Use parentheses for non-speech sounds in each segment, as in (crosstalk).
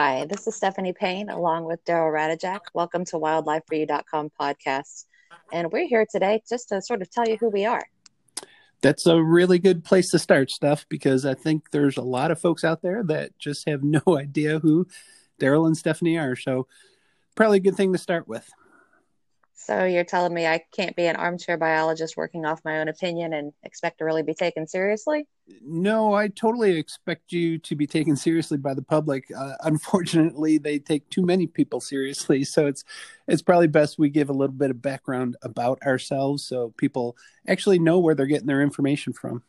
Hi, this is Stephanie Payne along with Daryl Ratajczak. Welcome to wildlifeforyou.com podcast. And we're here today just to sort of tell you who we are. That's a really good place to start, Steph, because I think there's a lot of folks out there that just have no (laughs) idea who Daryl and Stephanie are. So, probably a good thing to start with. So you're telling me I can't be an armchair biologist working off my own opinion and expect to really be taken seriously? No, I totally expect you to be taken seriously by the public. Uh, unfortunately, they take too many people seriously, so it's it's probably best we give a little bit of background about ourselves so people actually know where they're getting their information from.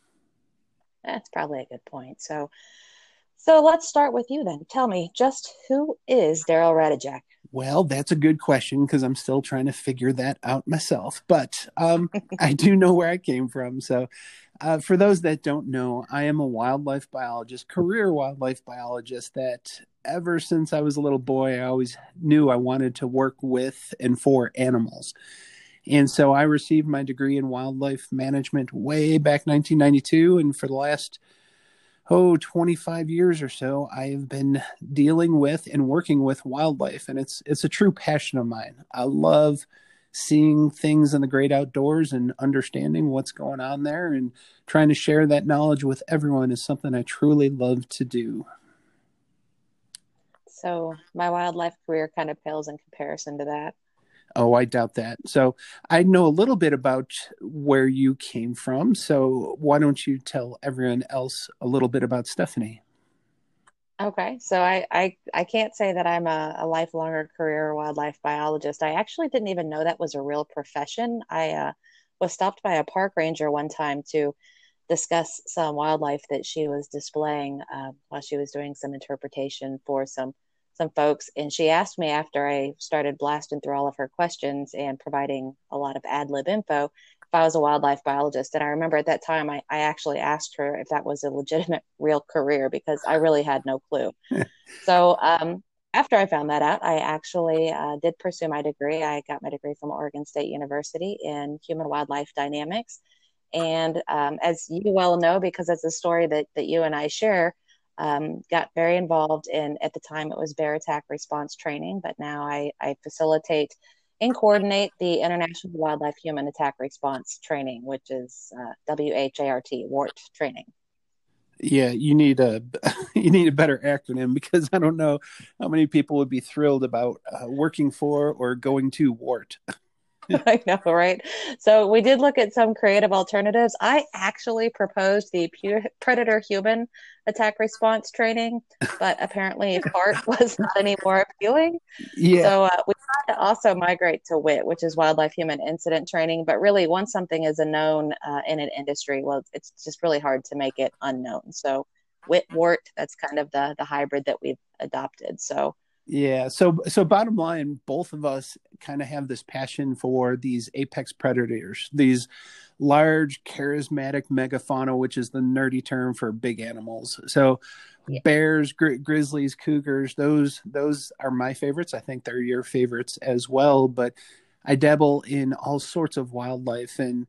That's probably a good point. So so let's start with you then. Tell me, just who is Daryl Ratajczak? Well, that's a good question because I'm still trying to figure that out myself. But um, (laughs) I do know where I came from. So, uh, for those that don't know, I am a wildlife biologist, career wildlife biologist. That ever since I was a little boy, I always knew I wanted to work with and for animals. And so I received my degree in wildlife management way back 1992. And for the last oh 25 years or so i have been dealing with and working with wildlife and it's it's a true passion of mine. I love seeing things in the great outdoors and understanding what's going on there and trying to share that knowledge with everyone is something i truly love to do. So my wildlife career kind of pales in comparison to that Oh, I doubt that. So I know a little bit about where you came from. So why don't you tell everyone else a little bit about Stephanie? Okay, so I I, I can't say that I'm a, a lifelong career wildlife biologist. I actually didn't even know that was a real profession. I uh, was stopped by a park ranger one time to discuss some wildlife that she was displaying uh, while she was doing some interpretation for some some folks and she asked me after I started blasting through all of her questions and providing a lot of ad lib info if I was a wildlife biologist. And I remember at that time I, I actually asked her if that was a legitimate (laughs) real career because I really had no clue. (laughs) so um, after I found that out, I actually uh, did pursue my degree. I got my degree from Oregon State University in human wildlife dynamics. And um, as you well know, because it's a story that, that you and I share, um, got very involved in at the time it was bear attack response training but now i, I facilitate and coordinate the international wildlife human attack response training which is uh, whart wart training. Yeah you need a (laughs) you need a better acronym because i don't know how many people would be thrilled about uh, working for or going to wart (laughs) (laughs) I know, right? So we did look at some creative alternatives. I actually proposed the predator human attack response training, but apparently FART (laughs) was not any more appealing. Yeah. So uh, we tried to also migrate to WIT, which is wildlife human incident training. But really, once something is a known uh, in an industry, well, it's just really hard to make it unknown. So WIT WART, that's kind of the the hybrid that we've adopted. So yeah. So so bottom line, both of us kind of have this passion for these apex predators, these large, charismatic megafauna, which is the nerdy term for big animals. So yeah. bears, gri- grizzlies, cougars, those those are my favorites. I think they're your favorites as well. But I dabble in all sorts of wildlife and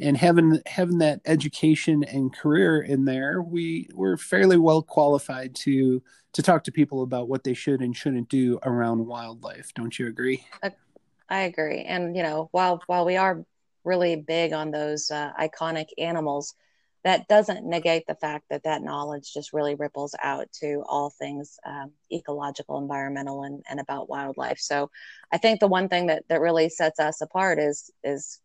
and having having that education and career in there, we we're fairly well qualified to to talk to people about what they should and shouldn't do around wildlife. Don't you agree? I agree. And you know, while while we are really big on those uh, iconic animals, that doesn't negate the fact that that knowledge just really ripples out to all things um, ecological, environmental, and, and about wildlife. So, I think the one thing that that really sets us apart is is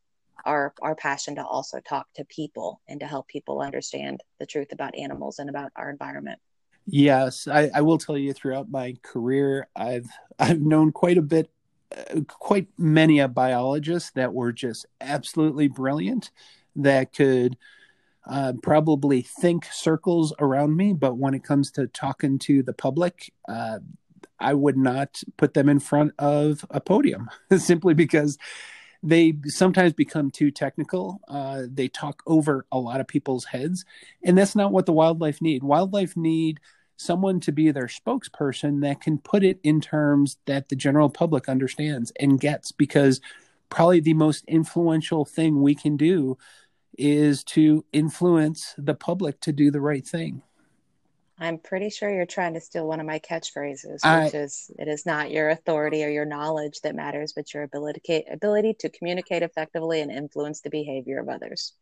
our our passion to also talk to people and to help people understand the truth about animals and about our environment. Yes, I, I will tell you throughout my career, I've I've known quite a bit, uh, quite many a biologists that were just absolutely brilliant, that could uh, probably think circles around me, but when it comes to talking to the public, uh, I would not put them in front of a podium (laughs) simply because they sometimes become too technical. Uh, they talk over a lot of people's heads, and that's not what the wildlife need. Wildlife need someone to be their spokesperson that can put it in terms that the general public understands and gets. Because probably the most influential thing we can do is to influence the public to do the right thing. I'm pretty sure you're trying to steal one of my catchphrases, which I, is it is not your authority or your knowledge that matters, but your ability ability to communicate effectively and influence the behavior of others.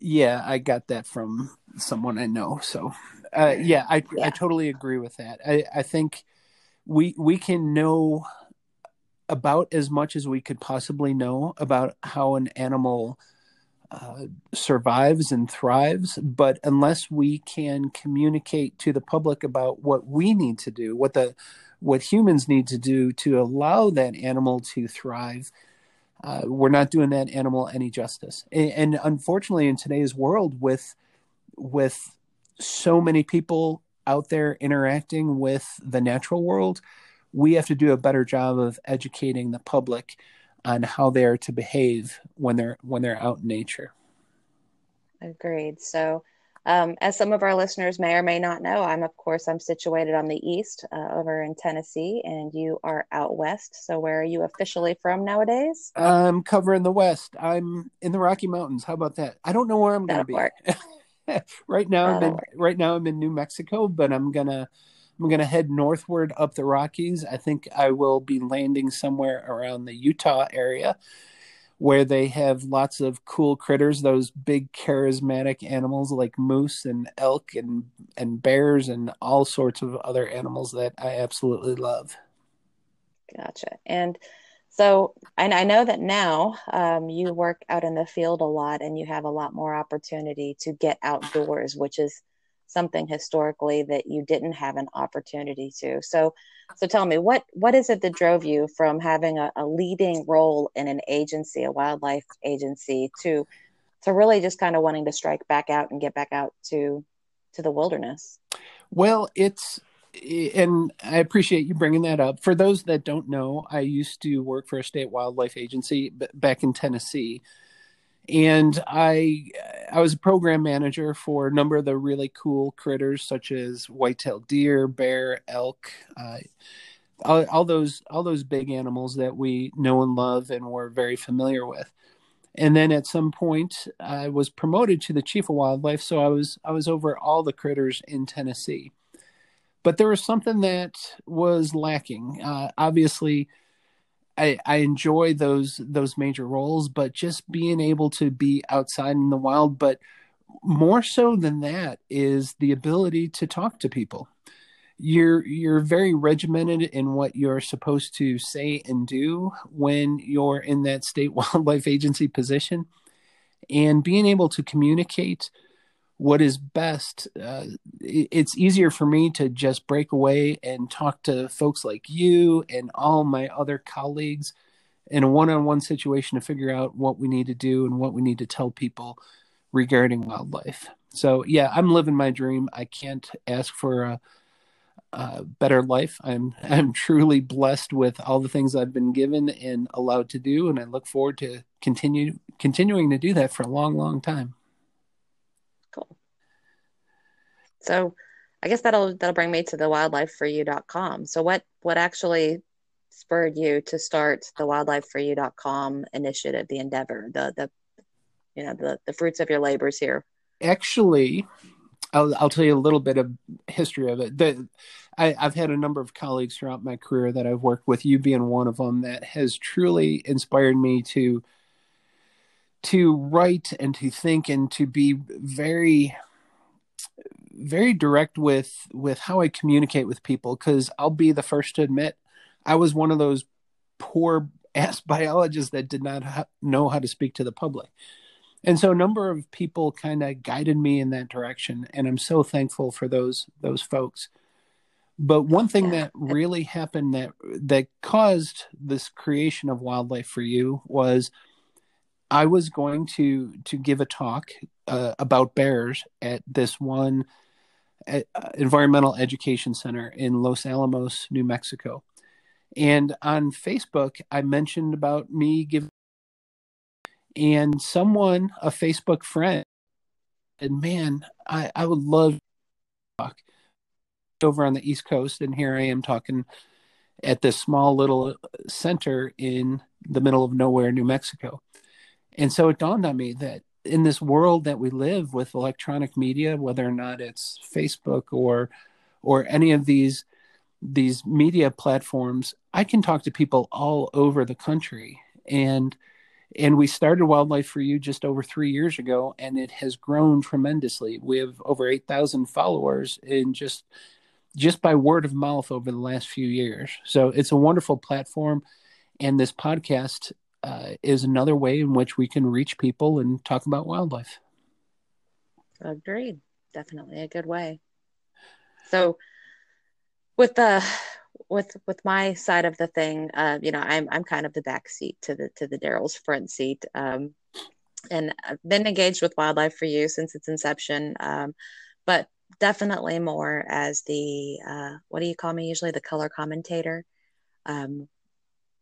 Yeah, I got that from someone I know. So, uh, yeah, I yeah. I totally agree with that. I I think we we can know about as much as we could possibly know about how an animal uh, survives and thrives. But unless we can communicate to the public about what we need to do, what the what humans need to do to allow that animal to thrive, uh, we're not doing that animal any justice. And, and unfortunately, in today's world, with with so many people out there interacting with the natural world, we have to do a better job of educating the public on how they are to behave when they're when they're out in nature. Agreed. So, um, as some of our listeners may or may not know, I'm of course I'm situated on the east uh, over in Tennessee, and you are out west. So, where are you officially from nowadays? I'm covering the west. I'm in the Rocky Mountains. How about that? I don't know where I'm going to be. (laughs) right now, I'm in, right now I'm in New Mexico, but I'm gonna I'm going to head northward up the Rockies. I think I will be landing somewhere around the Utah area where they have lots of cool critters, those big charismatic animals like moose and elk and and bears and all sorts of other animals that I absolutely love. Gotcha. And so I, I know that now um, you work out in the field a lot and you have a lot more opportunity to get outdoors, which is something historically that you didn't have an opportunity to. So, so tell me what what is it that drove you from having a, a leading role in an agency, a wildlife agency, to to really just kind of wanting to strike back out and get back out to to the wilderness? Well, it's and I appreciate you bringing that up. For those that don't know, I used to work for a state wildlife agency back in Tennessee and I I was a program manager for a number of the really cool critters such as white-tailed deer, bear, elk, uh, all, all, those all those big animals that we know and love and we're very familiar with. And then at some point, I was promoted to the chief of wildlife, so I was I was over all the critters in Tennessee. But there was something that was lacking. Uh, obviously I, I enjoy those those major roles, but just being able to be outside in the wild, but more so than that is the ability to talk to people. You're you're very regimented in what you're supposed to say and do when you're in that state (laughs) wildlife agency position, and being able to communicate what is best. Uh, it's easier for me to just break away and talk to folks like you and all my other colleagues in a one-on-one situation to figure out what we need to do and what we need to tell people regarding wildlife. So yeah, I'm living my dream. I can't ask for a, a better life. I'm (laughs) I'm truly blessed with all the things I've been given and allowed to do, and I look forward to continue continuing to do that for a long, long time. So I guess that'll that'll bring me to the wildlifeforyou.com. So what what actually spurred you to start the wildlifeforyou.com initiative, the endeavor, the the you know the the fruits of your labors here? Actually, I'll I'll tell you a little bit of history of it. The, I, I've had a number of colleagues throughout my career that I've worked with, you being one of them, that has truly inspired me to to write and to think and to be very very direct with with how I communicate with people because I'll be the first to admit I was one of those poor (laughs) ass biologists that did not ha- know how to speak to the public. And so a number of people kind of guided me in that direction and I'm so thankful for those those folks. But one thing that really happened that that caused this creation of wildlife for you was I was going to to give a talk uh, about bears at this one Uh, environmental education center in Los Alamos, New Mexico. And on Facebook, I mentioned about me giving, and someone, a Facebook friend, and man, I, I would love to talk over on the East Coast. And here I am talking at this small little center in the middle of nowhere, New Mexico. And so it dawned on me that in this world that we live with electronic media, whether or not it's Facebook or or any of these these media platforms, I can talk to people all over the country. And and we started Wildlife for You just over three years ago, and it has grown tremendously. We have over eight thousand followers in just just by word of mouth over the last few years. So it's a wonderful platform, and this podcast uh, is another way in which we can reach people and talk about wildlife. Agreed. Definitely a good way. So with the with with my side of the thing, uh, you know, I'm I'm kind of the back seat to the to the Daryl's front seat. Um, and I've been engaged with wildlife for you since its inception. Um, but definitely more as the uh, what do you call me usually the color commentator um,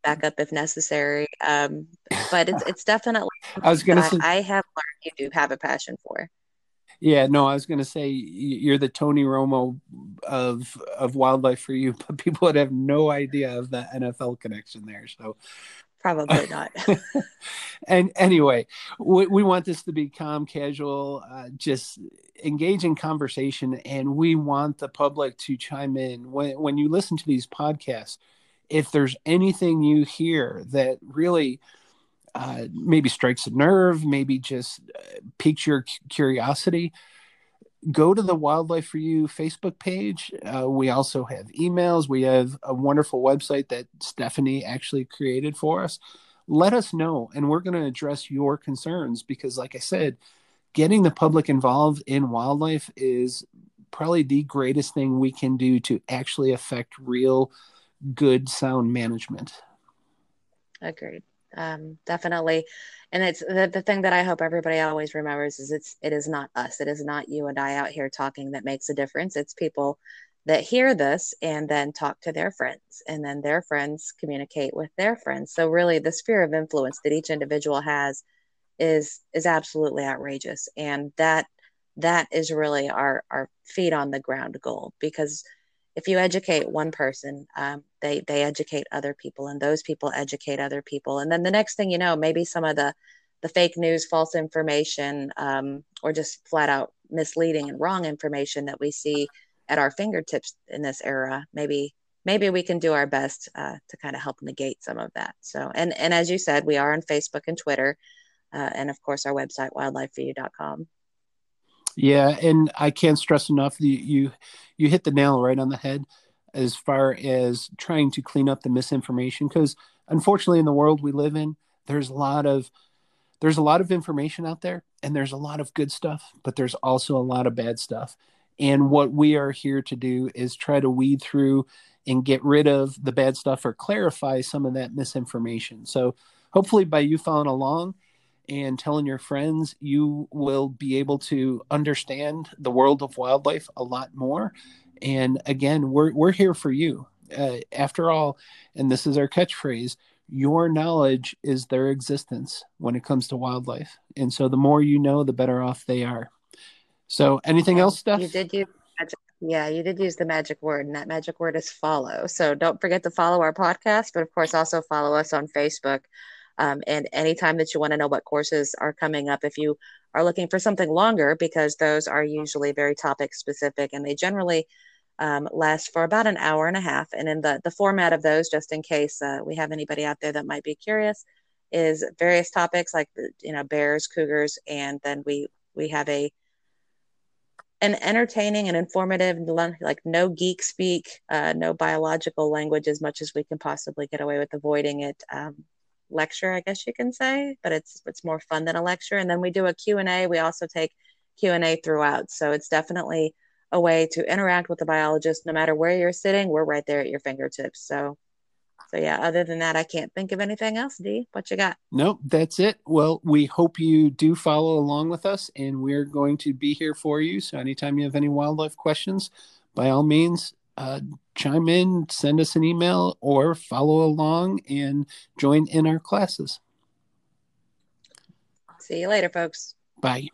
backup if necessary um, but it's it's definitely i was gonna say I, have learned you do have a passion for. Yeah no i was gonna say you're the tony romo of of wildlife for you (laughs) but people would have no idea of the nfl connection there so. Probably (laughs) not. And anyway we, we, want this to be calm casual uh, just engage in conversation and we want the public to chime in. When, when you listen to these podcasts if there's anything you hear that really uh, maybe strikes a nerve maybe just uh, piques your curiosity go to the Wildlife for You Facebook page. Uh, we also have emails. We have a wonderful website that Stephanie actually created for us. Let us know, and we're going to address your concerns because, like I said, getting the public involved in wildlife is probably the greatest thing we can do to actually affect real good sound management. Agreed. Um, definitely. And it's the, the thing that i hope everybody always remembers is it's it is not us. It is not you and i out here talking that makes a difference. It's people that hear this and then talk to their friends and then their friends communicate with their friends. So really the sphere of influence that each individual has is is absolutely outrageous. And that that is really our our feet on the ground goal because if you educate one person, um, they they educate other people, and those people educate other people, and then the next thing you know, maybe some of the the fake news, false information, um, or just flat out misleading and wrong information that we see at our fingertips in this era, maybe maybe we can do our best uh, to kind of help negate some of that. So, and and as you said, we are on Facebook and Twitter, uh, and of course our website wildlifeforyou.com. Yeah, and I can't stress enough you you you hit the nail right on the head as far as trying to clean up the misinformation because unfortunately in the world we live in there's a lot of there's a lot of information out there and there's a lot of good stuff but there's also a lot of bad stuff. And what we are here to do is try to weed through and get rid of the bad stuff or clarify some of that misinformation. So hopefully by you following along and telling your friends, you will be able to understand the world of wildlife a lot more. And again, we're we're here for you. Uh, after all, and this is our catchphrase: your knowledge is their existence when it comes to wildlife. And so, the more you know, the better off they are. So, anything else, Steph? You did magic. Yeah, you did use the magic word, and that magic word is follow. So, don't forget to follow our podcast, but of course, also follow us on Facebook. Um, and anytime that you want to know what courses are coming up, if you are looking for something longer, because those are usually very topic specific and they generally um, last for about an hour and a half. And in the, the format of those, just in case uh, we have anybody out there that might be curious, is various topics like you know bears, cougars, and then we we have a an entertaining and informative, like no geek speak, uh, no biological language as much as we can possibly get away with avoiding it. Um, lecture, I guess you can say, but it's it's more fun than a lecture. And then we do a Q&A. We also take Q&A throughout. So it's definitely a way to interact with the biologist no matter where you're sitting. We're right there at your fingertips. So so yeah, other than that, I can't think of anything else. D, what you got? Nope, that's it. Well, we hope you do follow along with us, and we're going to be here for you. So anytime you have any wildlife questions, by all means, uh, chime in, send us an email, or follow along and join in our classes. See you later, folks. Bye.